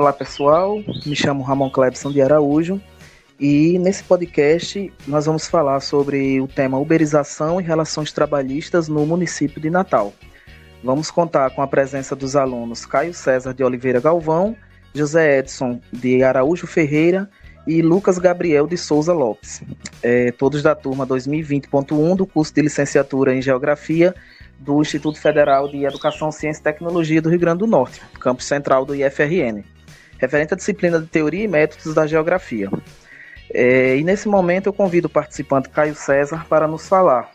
Olá pessoal, me chamo Ramon Clebson de Araújo. E nesse podcast nós vamos falar sobre o tema uberização e relações trabalhistas no município de Natal. Vamos contar com a presença dos alunos Caio César de Oliveira Galvão, José Edson de Araújo Ferreira e Lucas Gabriel de Souza Lopes, é, todos da turma 2020.1 do curso de licenciatura em Geografia do Instituto Federal de Educação, Ciência e Tecnologia do Rio Grande do Norte, campus central do IFRN referente à disciplina de Teoria e Métodos da Geografia. É, e nesse momento eu convido o participante Caio César para nos falar.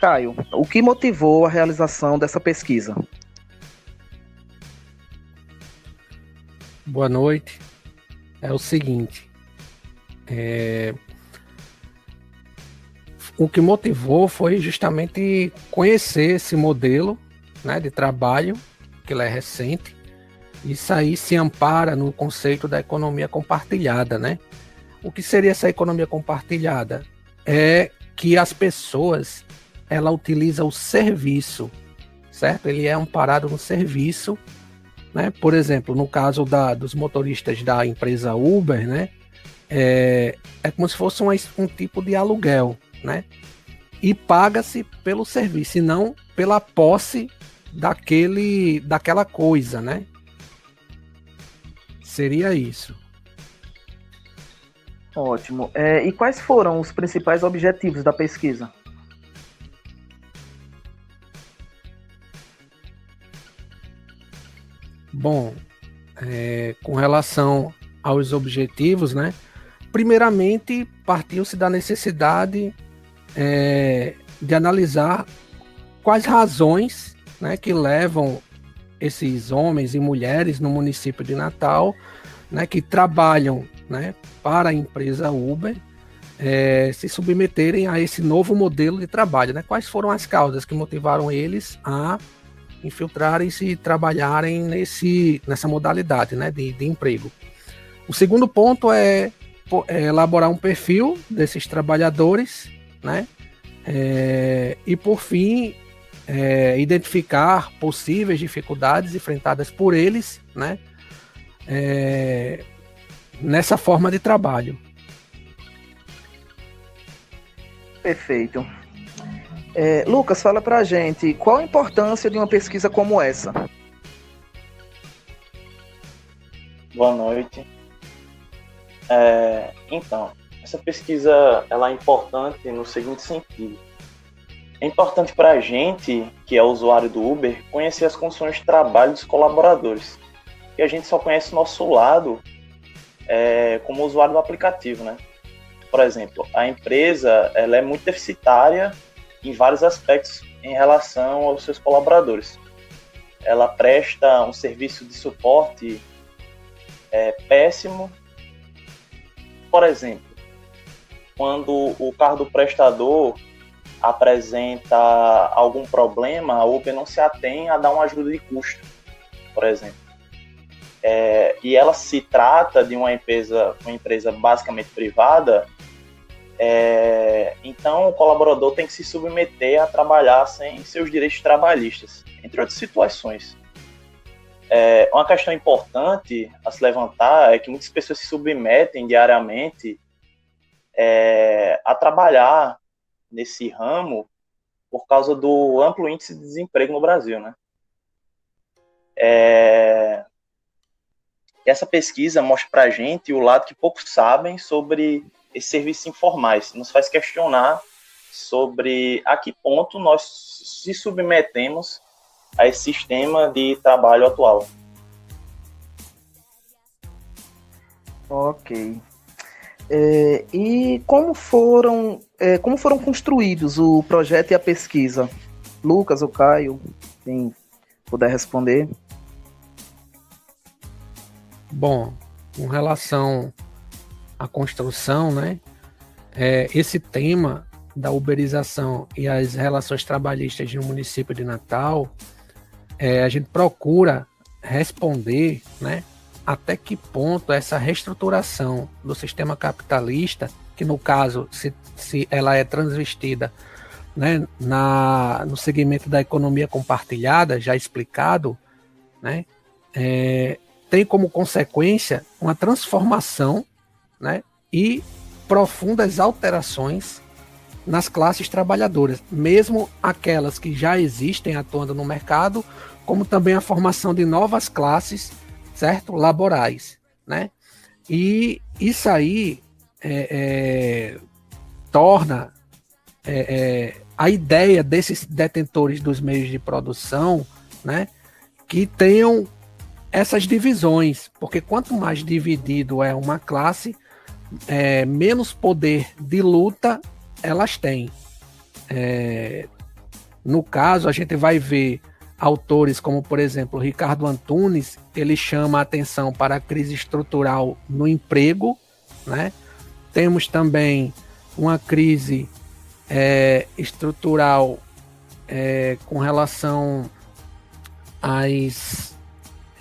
Caio, o que motivou a realização dessa pesquisa? Boa noite. É o seguinte, é... o que motivou foi justamente conhecer esse modelo né, de trabalho, que ele é recente, isso aí se ampara no conceito da economia compartilhada, né? O que seria essa economia compartilhada? É que as pessoas ela utiliza o serviço, certo? Ele é amparado no serviço, né? Por exemplo, no caso da, dos motoristas da empresa Uber, né? É, é como se fosse um, um tipo de aluguel, né? E paga-se pelo serviço, e não pela posse daquele, daquela coisa, né? Seria isso. Ótimo. É, e quais foram os principais objetivos da pesquisa? Bom, é, com relação aos objetivos, né? Primeiramente, partiu-se da necessidade é, de analisar quais razões né, que levam esses homens e mulheres no município de Natal, né, que trabalham né, para a empresa Uber, é, se submeterem a esse novo modelo de trabalho. Né? Quais foram as causas que motivaram eles a infiltrarem-se e trabalharem nesse, nessa modalidade né, de, de emprego? O segundo ponto é, é elaborar um perfil desses trabalhadores, né? É, e por fim é, identificar possíveis dificuldades enfrentadas por eles, né? É, nessa forma de trabalho. Perfeito. É, Lucas, fala pra gente qual a importância de uma pesquisa como essa? Boa noite. É, então, essa pesquisa ela é importante no seguinte sentido é importante para a gente, que é usuário do Uber, conhecer as condições de trabalho dos colaboradores. E a gente só conhece o nosso lado é, como usuário do aplicativo, né? Por exemplo, a empresa ela é muito deficitária em vários aspectos em relação aos seus colaboradores. Ela presta um serviço de suporte é, péssimo. Por exemplo, quando o carro do prestador apresenta algum problema, a Uber não se atém a dar uma ajuda de custo, por exemplo. É, e ela se trata de uma empresa, uma empresa basicamente privada, é, então o colaborador tem que se submeter a trabalhar sem seus direitos trabalhistas, entre outras situações. É, uma questão importante a se levantar é que muitas pessoas se submetem diariamente é, a trabalhar nesse ramo por causa do amplo índice de desemprego no Brasil, né? É... Essa pesquisa mostra para a gente o lado que poucos sabem sobre esses serviços informais. Nos faz questionar sobre a que ponto nós se submetemos a esse sistema de trabalho atual. Ok. É, e como foram, é, como foram construídos o projeto e a pesquisa? Lucas ou Caio, quem puder responder. Bom, com relação à construção, né? É, esse tema da uberização e as relações trabalhistas no município de Natal, é, a gente procura responder, né? até que ponto essa reestruturação do sistema capitalista, que no caso, se, se ela é transvestida né, na, no segmento da economia compartilhada, já explicado, né, é, tem como consequência uma transformação né, e profundas alterações nas classes trabalhadoras, mesmo aquelas que já existem atuando no mercado, como também a formação de novas classes, certo, laborais, né? E isso aí é, é, torna é, é a ideia desses detentores dos meios de produção, né, que tenham essas divisões, porque quanto mais dividido é uma classe, é, menos poder de luta elas têm. É, no caso, a gente vai ver autores como, por exemplo, Ricardo Antunes, ele chama a atenção para a crise estrutural no emprego, né? Temos também uma crise é, estrutural é, com relação às,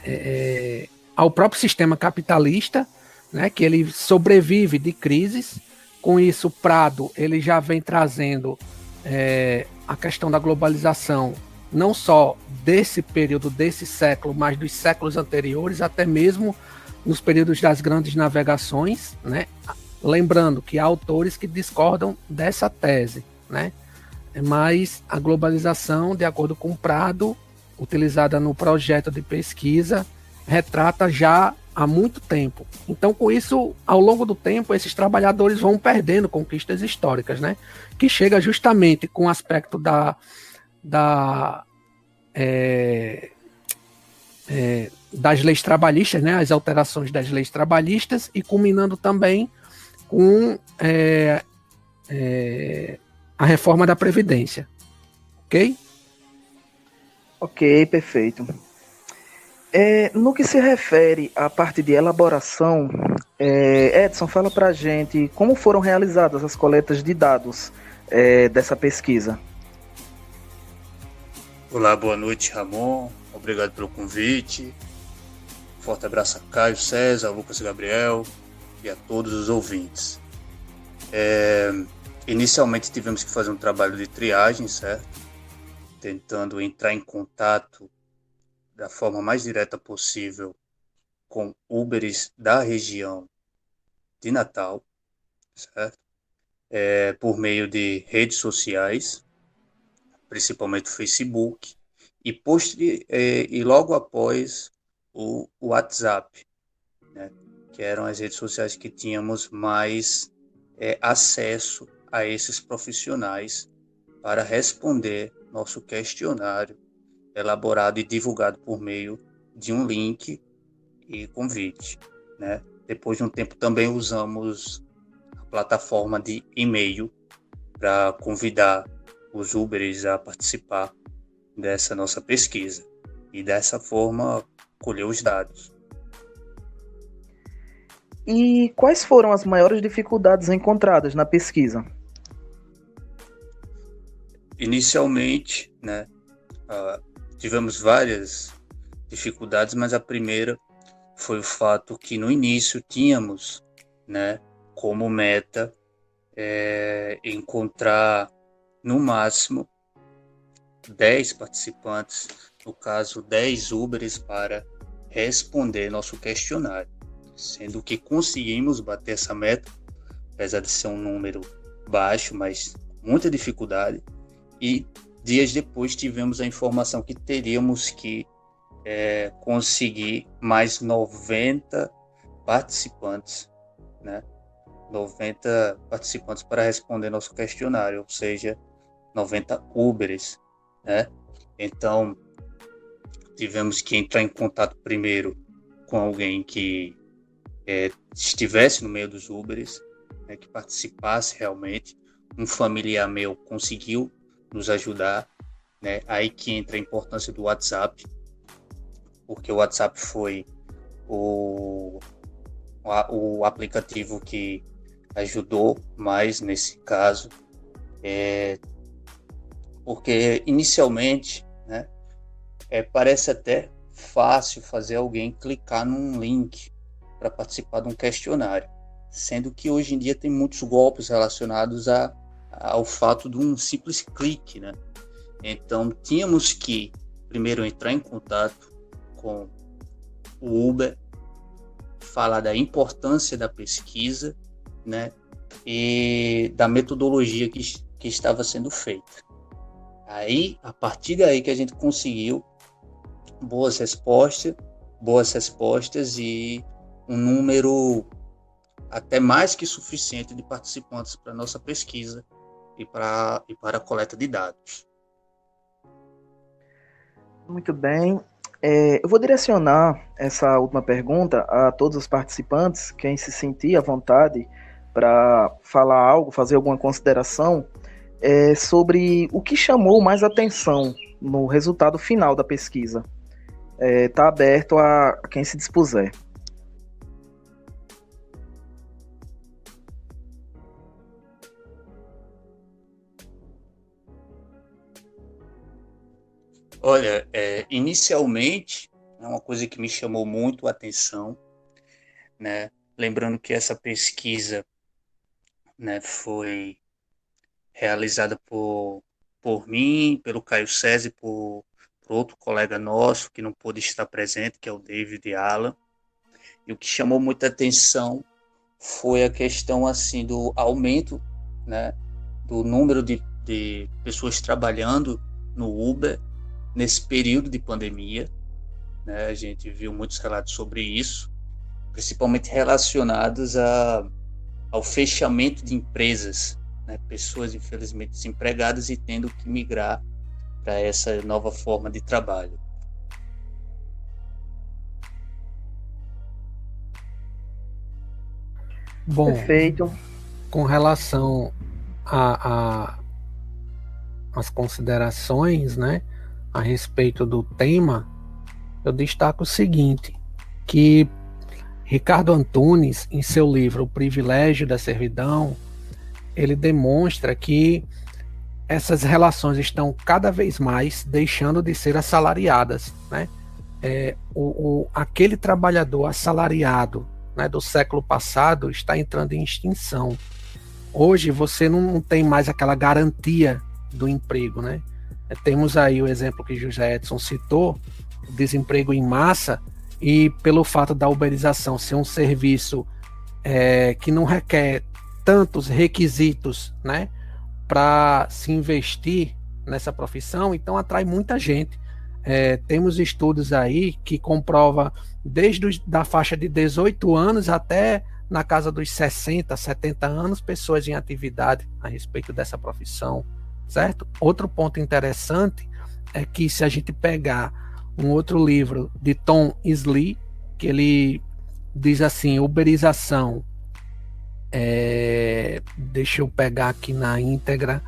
é, ao próprio sistema capitalista, né, que ele sobrevive de crises. Com isso, Prado ele já vem trazendo é, a questão da globalização, não só desse período, desse século, mas dos séculos anteriores, até mesmo nos períodos das grandes navegações, né? Lembrando que há autores que discordam dessa tese, né? Mas a globalização, de acordo com Prado, utilizada no projeto de pesquisa, retrata já há muito tempo. Então, com isso, ao longo do tempo, esses trabalhadores vão perdendo conquistas históricas, né? Que chega justamente com o aspecto da, da é, é, das leis trabalhistas, né? As alterações das leis trabalhistas e culminando também com é, é a reforma da previdência, ok? Ok, perfeito. É, no que se refere à parte de elaboração, é, Edson, fala para a gente como foram realizadas as coletas de dados é, dessa pesquisa. Olá, boa noite, Ramon. Obrigado pelo convite. Forte abraço a Caio, César, Lucas Gabriel e a todos os ouvintes. É, inicialmente tivemos que fazer um trabalho de triagem, certo? Tentando entrar em contato da forma mais direta possível com Uberes da região de Natal, certo? É, por meio de redes sociais, principalmente o Facebook, e, postre, é, e logo após o, WhatsApp? Que eram as redes sociais que tínhamos mais é, acesso a esses profissionais para responder nosso questionário elaborado e divulgado por meio de um link e convite, né? Depois de um tempo também usamos a plataforma de e-mail para convidar os Uberes a participar dessa nossa pesquisa e dessa forma colher os dados. E quais foram as maiores dificuldades encontradas na pesquisa? Inicialmente, né, uh, tivemos várias dificuldades, mas a primeira foi o fato que no início tínhamos, né, como meta é, encontrar no máximo 10 participantes, no caso 10 Uberes para responder nosso questionário, sendo que conseguimos bater essa meta, apesar de ser um número baixo, mas muita dificuldade, e Dias depois tivemos a informação que teríamos que é, conseguir mais 90 participantes, né? 90 participantes para responder nosso questionário, ou seja, 90 Uberes, né? Então, tivemos que entrar em contato primeiro com alguém que é, estivesse no meio dos Uberes, né, que participasse realmente. Um familiar meu conseguiu nos ajudar, né? Aí que entra a importância do WhatsApp, porque o WhatsApp foi o, o aplicativo que ajudou mais nesse caso, é, porque inicialmente, né, é, parece até fácil fazer alguém clicar num link para participar de um questionário, sendo que hoje em dia tem muitos golpes relacionados a ao fato de um simples clique, né? Então tínhamos que primeiro entrar em contato com o Uber, falar da importância da pesquisa, né, e da metodologia que, que estava sendo feita. Aí, a partir daí que a gente conseguiu boas respostas, boas respostas e um número até mais que suficiente de participantes para nossa pesquisa e para, e para a coleta de dados. Muito bem. É, eu vou direcionar essa última pergunta a todos os participantes, quem se sentir à vontade para falar algo, fazer alguma consideração é, sobre o que chamou mais atenção no resultado final da pesquisa. Está é, tá aberto a, a quem se dispuser. Olha, é, inicialmente, é uma coisa que me chamou muito a atenção, né? Lembrando que essa pesquisa né, foi realizada por, por mim, pelo Caio César e por, por outro colega nosso que não pôde estar presente, que é o David Allan. E o que chamou muita atenção foi a questão assim do aumento né, do número de, de pessoas trabalhando no Uber nesse período de pandemia. Né? A gente viu muitos relatos sobre isso, principalmente relacionados a, ao fechamento de empresas, né? pessoas infelizmente desempregadas e tendo que migrar para essa nova forma de trabalho. Bom, Perfeito. Com relação a, a as considerações, né? A respeito do tema, eu destaco o seguinte, que Ricardo Antunes, em seu livro O Privilégio da Servidão, ele demonstra que essas relações estão cada vez mais deixando de ser assalariadas, né? É, o, o, aquele trabalhador assalariado né, do século passado está entrando em extinção. Hoje você não tem mais aquela garantia do emprego, né? Temos aí o exemplo que José Edson citou, desemprego em massa, e pelo fato da uberização ser um serviço é, que não requer tantos requisitos né, para se investir nessa profissão, então atrai muita gente. É, temos estudos aí que comprova desde os, da faixa de 18 anos até na casa dos 60, 70 anos, pessoas em atividade a respeito dessa profissão certo? Outro ponto interessante é que se a gente pegar um outro livro de Tom Slee, que ele diz assim, uberização, é, deixa eu pegar aqui na íntegra,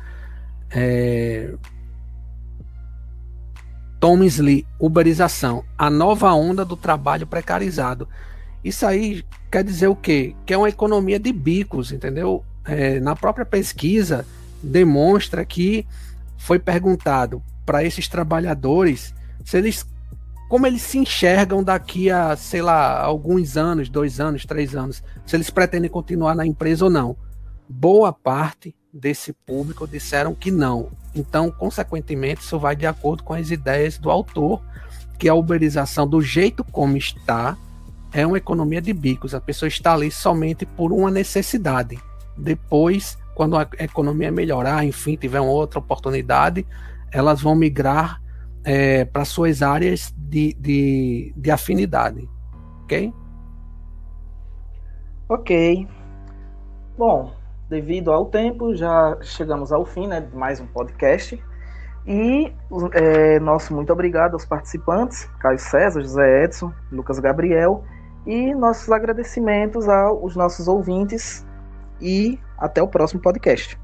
é, Tom Slee, uberização, a nova onda do trabalho precarizado. Isso aí quer dizer o quê? Que é uma economia de bicos, entendeu? É, na própria pesquisa, demonstra que foi perguntado para esses trabalhadores se eles como eles se enxergam daqui a, sei lá, alguns anos, dois anos, três anos, se eles pretendem continuar na empresa ou não. Boa parte desse público disseram que não. Então, consequentemente, isso vai de acordo com as ideias do autor, que a uberização, do jeito como está, é uma economia de bicos. A pessoa está ali somente por uma necessidade. Depois, quando a economia melhorar, enfim, tiver uma outra oportunidade, elas vão migrar é, para suas áreas de, de, de afinidade. Ok? Ok. Bom, devido ao tempo, já chegamos ao fim né, de mais um podcast. E é, nosso muito obrigado aos participantes, Caio César, José Edson, Lucas Gabriel, e nossos agradecimentos aos nossos ouvintes e até o próximo podcast.